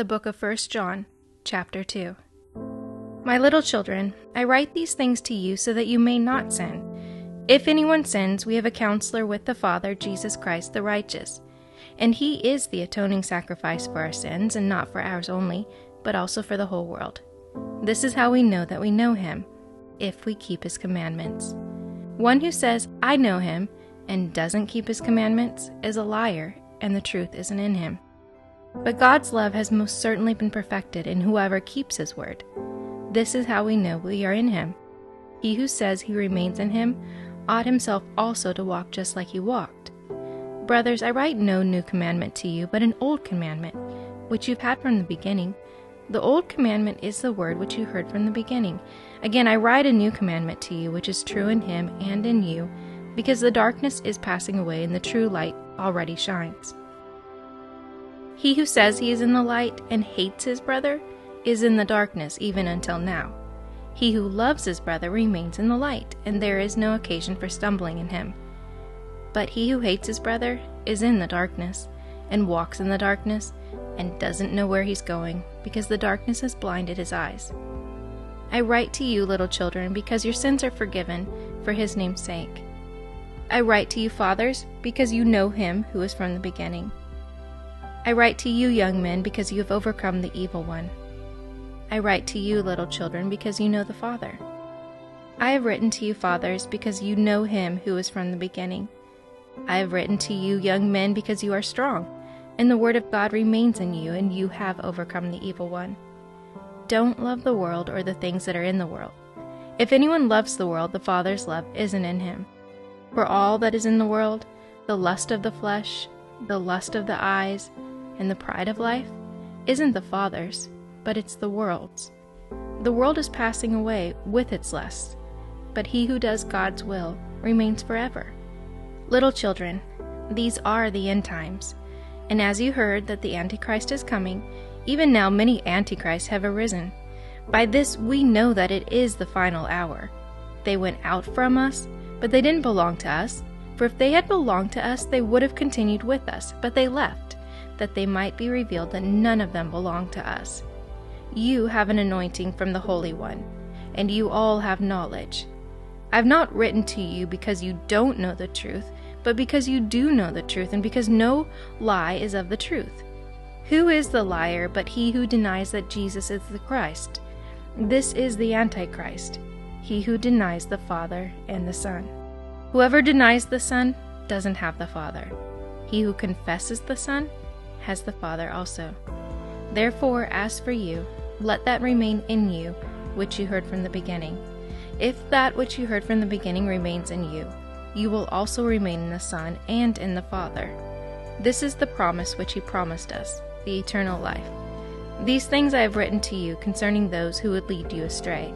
The book of 1 John, chapter 2. My little children, I write these things to you so that you may not sin. If anyone sins, we have a counselor with the Father, Jesus Christ the righteous. And he is the atoning sacrifice for our sins, and not for ours only, but also for the whole world. This is how we know that we know him, if we keep his commandments. One who says, I know him, and doesn't keep his commandments is a liar, and the truth isn't in him. But God's love has most certainly been perfected in whoever keeps his word. This is how we know we are in him. He who says he remains in him ought himself also to walk just like he walked. Brothers, I write no new commandment to you, but an old commandment, which you've had from the beginning. The old commandment is the word which you heard from the beginning. Again, I write a new commandment to you, which is true in him and in you, because the darkness is passing away and the true light already shines. He who says he is in the light and hates his brother is in the darkness even until now. He who loves his brother remains in the light, and there is no occasion for stumbling in him. But he who hates his brother is in the darkness, and walks in the darkness, and doesn't know where he's going, because the darkness has blinded his eyes. I write to you, little children, because your sins are forgiven for his name's sake. I write to you, fathers, because you know him who is from the beginning. I write to you, young men, because you have overcome the evil one. I write to you, little children, because you know the Father. I have written to you, fathers, because you know him who is from the beginning. I have written to you, young men, because you are strong, and the word of God remains in you, and you have overcome the evil one. Don't love the world or the things that are in the world. If anyone loves the world, the Father's love isn't in him. For all that is in the world, the lust of the flesh, the lust of the eyes, and the pride of life, isn't the Father's, but it's the world's. The world is passing away with its lusts, but he who does God's will remains forever. Little children, these are the end times. And as you heard that the Antichrist is coming, even now many Antichrists have arisen. By this we know that it is the final hour. They went out from us, but they didn't belong to us. For if they had belonged to us, they would have continued with us, but they left, that they might be revealed that none of them belong to us. You have an anointing from the Holy One, and you all have knowledge. I've not written to you because you don't know the truth, but because you do know the truth, and because no lie is of the truth. Who is the liar but he who denies that Jesus is the Christ? This is the Antichrist, he who denies the Father and the Son. Whoever denies the Son doesn't have the Father. He who confesses the Son has the Father also. Therefore, as for you, let that remain in you which you heard from the beginning. If that which you heard from the beginning remains in you, you will also remain in the Son and in the Father. This is the promise which he promised us, the eternal life. These things I have written to you concerning those who would lead you astray.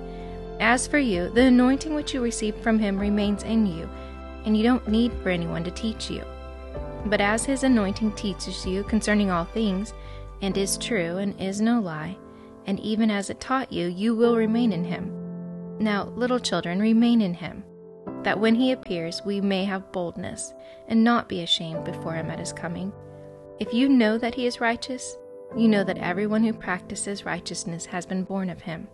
As for you, the anointing which you received from him remains in you, and you don't need for anyone to teach you. But as his anointing teaches you concerning all things, and is true and is no lie, and even as it taught you, you will remain in him. Now, little children, remain in him, that when he appears, we may have boldness, and not be ashamed before him at his coming. If you know that he is righteous, you know that everyone who practices righteousness has been born of him.